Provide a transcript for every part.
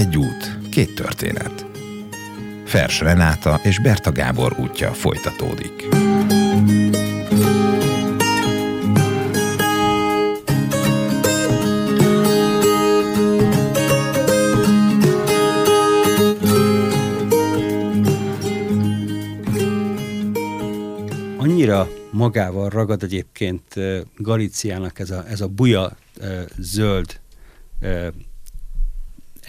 Egy út, két történet. Fers Renáta és Berta Gábor útja folytatódik. Annyira magával ragad egyébként Galíciának ez a, ez a buja zöld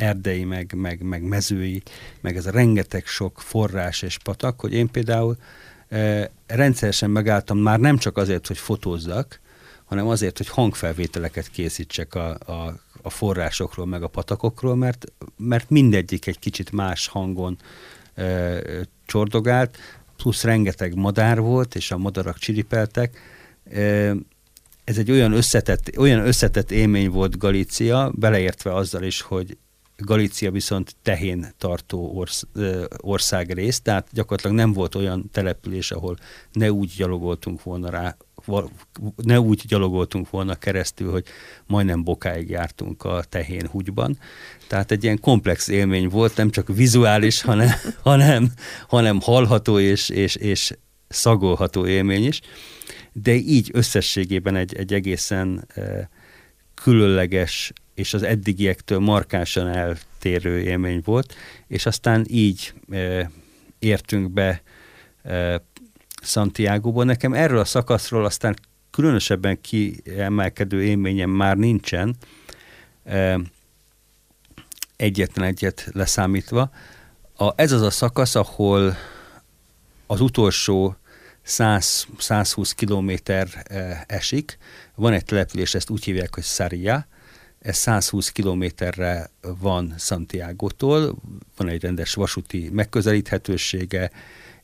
erdei, meg, meg, meg mezői, meg ez a rengeteg sok forrás és patak, hogy én például e, rendszeresen megálltam már nem csak azért, hogy fotózzak, hanem azért, hogy hangfelvételeket készítsek a, a, a forrásokról, meg a patakokról, mert, mert mindegyik egy kicsit más hangon e, csordogált, plusz rengeteg madár volt, és a madarak csiripeltek. E, ez egy olyan összetett, olyan összetett élmény volt Galícia, beleértve azzal is, hogy Galícia viszont tehén tartó orsz, országrész, tehát gyakorlatilag nem volt olyan település, ahol ne úgy gyalogoltunk volna rá, ne úgy gyalogoltunk volna keresztül, hogy majdnem bokáig jártunk a tehén húgyban. Tehát egy ilyen komplex élmény volt, nem csak vizuális, hanem, hanem, hanem hallható és, és, és szagolható élmény is. De így összességében egy, egy egészen különleges és az eddigiektől markánsan eltérő élmény volt, és aztán így e, értünk be e, Santiago-ból. Nekem erről a szakaszról aztán különösebben kiemelkedő élményem már nincsen, e, egyetlen egyet leszámítva. A, ez az a szakasz, ahol az utolsó 100-120 kilométer esik. Van egy település, ezt úgy hívják, hogy Saria, ez 120 kilométerre van Santiago-tól, van egy rendes vasúti megközelíthetősége,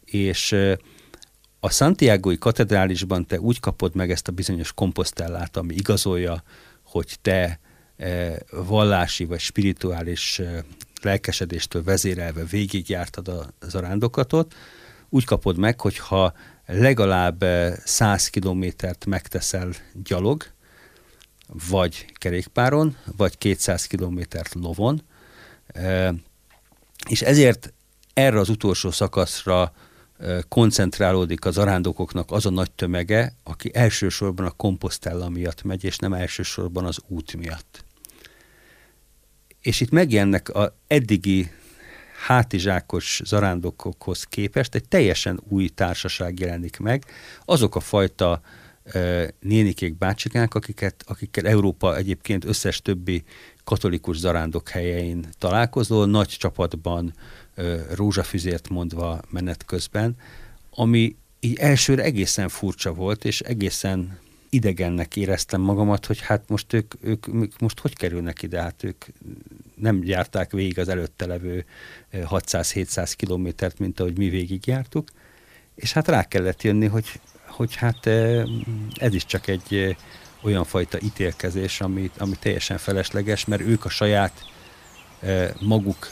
és a Santiagói katedrálisban te úgy kapod meg ezt a bizonyos komposztellát, ami igazolja, hogy te vallási vagy spirituális lelkesedéstől vezérelve végigjártad a zarándokatot, úgy kapod meg, hogyha legalább 100 kilométert megteszel gyalog, vagy kerékpáron, vagy 200 kilométert lovon, és ezért erre az utolsó szakaszra koncentrálódik az arándokoknak az a nagy tömege, aki elsősorban a komposztella miatt megy, és nem elsősorban az út miatt. És itt megjelennek a eddigi hátizsákos zarándokokhoz képest egy teljesen új társaság jelenik meg. Azok a fajta nénikék, bácsikák, akiket, akikkel Európa egyébként összes többi katolikus zarándok helyein találkozol, nagy csapatban, rózsafüzért mondva menet közben, ami így elsőre egészen furcsa volt, és egészen idegennek éreztem magamat, hogy hát most ők, ők, ők most hogy kerülnek ide, hát ők nem járták végig az előtte levő 600-700 kilométert, mint ahogy mi végigjártuk, és hát rá kellett jönni, hogy hogy hát ez is csak egy olyan fajta ítélkezés, ami, ami teljesen felesleges, mert ők a saját maguk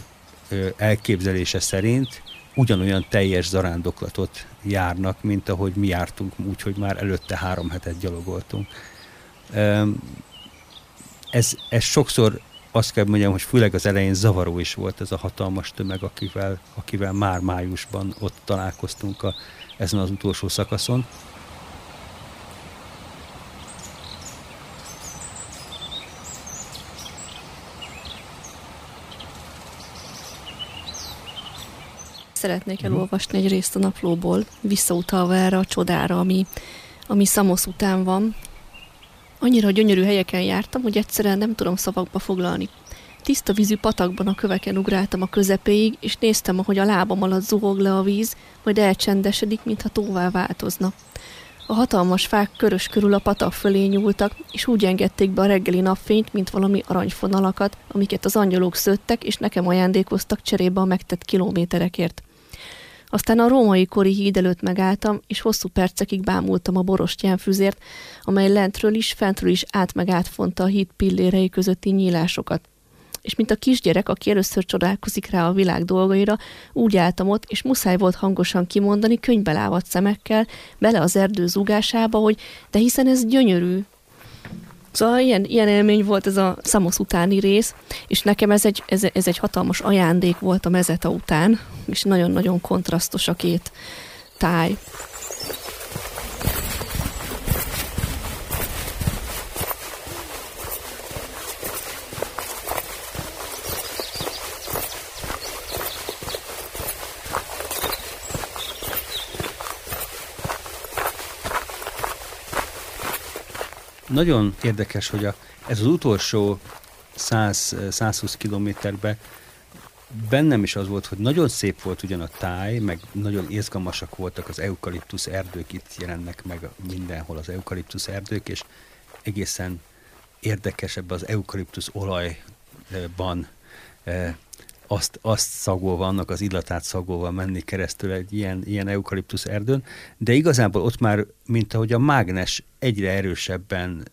elképzelése szerint ugyanolyan teljes zarándoklatot járnak, mint ahogy mi jártunk, úgyhogy már előtte három hetet gyalogoltunk. Ez, ez sokszor azt kell mondjam, hogy főleg az elején zavaró is volt ez a hatalmas tömeg, akivel, akivel már májusban ott találkoztunk a, ezen az utolsó szakaszon. Szeretnék mhm. elolvasni egy részt a naplóból, visszautalva erre a csodára, ami, ami Szamosz után van. Annyira gyönyörű helyeken jártam, hogy egyszerűen nem tudom szavakba foglalni. Tiszta vízű patakban a köveken ugráltam a közepéig, és néztem, ahogy a lábam alatt zuhog le a víz, majd elcsendesedik, mintha tóvá változna. A hatalmas fák körös körül a patak fölé nyúltak, és úgy engedték be a reggeli napfényt, mint valami aranyfonalakat, amiket az angyalok szőttek, és nekem ajándékoztak cserébe a megtett kilométerekért. Aztán a római kori híd előtt megálltam, és hosszú percekig bámultam a borostyánfüzért, amely lentről is, fentről is át meg átfonta a híd pillérei közötti nyílásokat. És mint a kisgyerek, aki először csodálkozik rá a világ dolgaira, úgy álltam ott, és muszáj volt hangosan kimondani, könyvbe szemekkel, bele az erdő zúgásába, hogy de hiszen ez gyönyörű. Szóval ilyen, ilyen élmény volt ez a Szamosz utáni rész, és nekem ez egy, ez, ez egy hatalmas ajándék volt a mezeta után, és nagyon-nagyon kontrasztos a két táj. Nagyon érdekes, hogy a, ez az utolsó 100, 120 kilométerben bennem is az volt, hogy nagyon szép volt ugyan a táj, meg nagyon izgalmasak voltak az eukaliptusz erdők, itt jelennek meg mindenhol az eukaliptusz erdők, és egészen érdekes ebbe az eukaliptusz olajban eh, azt, azt szagolva, annak az illatát szagolva menni keresztül egy ilyen, ilyen eukaliptusz erdőn, de igazából ott már, mint ahogy a mágnes egyre erősebben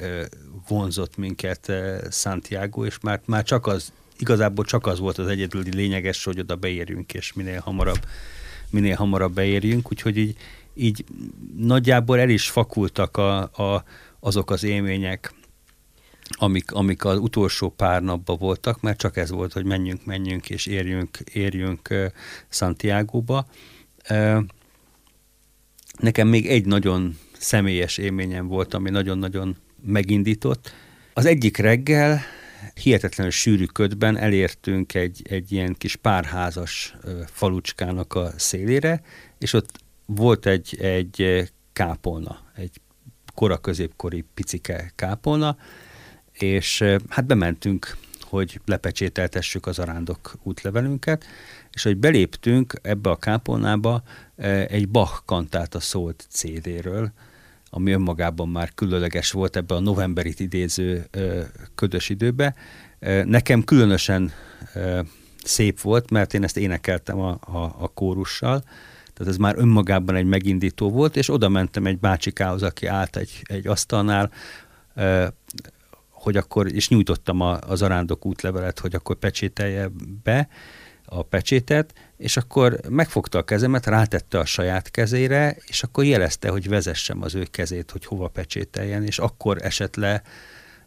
vonzott minket Santiago, és már, már csak az, igazából csak az volt az egyedüli lényeges, hogy oda beérjünk, és minél hamarabb, minél hamarabb beérjünk, úgyhogy így, így nagyjából el is fakultak a, a, azok az élmények, amik, amik az utolsó pár napban voltak, mert csak ez volt, hogy menjünk, menjünk és érjünk, érjünk uh, Santiago-ba. Nekem még egy nagyon személyes élményem volt, ami nagyon-nagyon megindított. Az egyik reggel hihetetlenül sűrű ködben elértünk egy, egy ilyen kis párházas falucskának a szélére, és ott volt egy, egy kápolna, egy kora középkori picike kápolna, és hát bementünk, hogy lepecsételtessük az arándok útlevelünket, és hogy beléptünk ebbe a kápolnába, egy Bach kantáta szólt CD-ről, ami önmagában már különleges volt ebbe a novemberit idéző ködös időbe. Nekem különösen szép volt, mert én ezt énekeltem a, a, a kórussal, tehát ez már önmagában egy megindító volt, és oda mentem egy bácsikához, aki állt egy, egy asztalnál, hogy akkor, és nyújtottam a, az arándok útlevelet, hogy akkor pecsételje be a pecsétet, és akkor megfogta a kezemet, rátette a saját kezére, és akkor jelezte, hogy vezessem az ő kezét, hogy hova pecsételjen, és akkor esett le,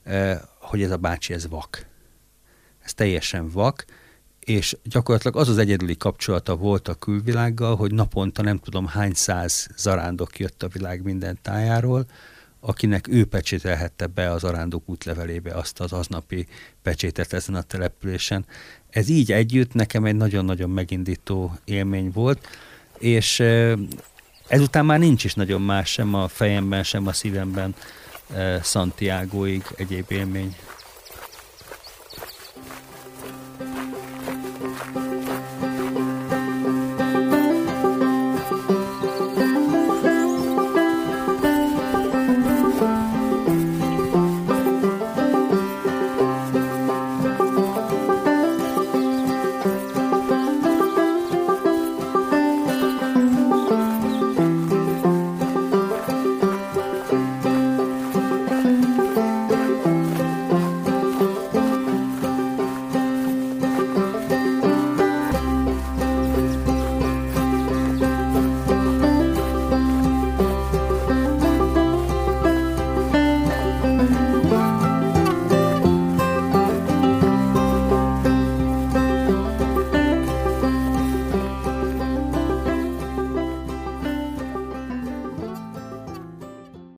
eh, hogy ez a bácsi, ez vak. Ez teljesen vak, és gyakorlatilag az az egyedüli kapcsolata volt a külvilággal, hogy naponta nem tudom hány száz zarándok jött a világ minden tájáról, akinek ő pecsételhette be az arándok útlevelébe azt az aznapi pecsétet ezen a településen. Ez így együtt nekem egy nagyon-nagyon megindító élmény volt, és ezután már nincs is nagyon más sem a fejemben, sem a szívemben Santiagoig egyéb élmény.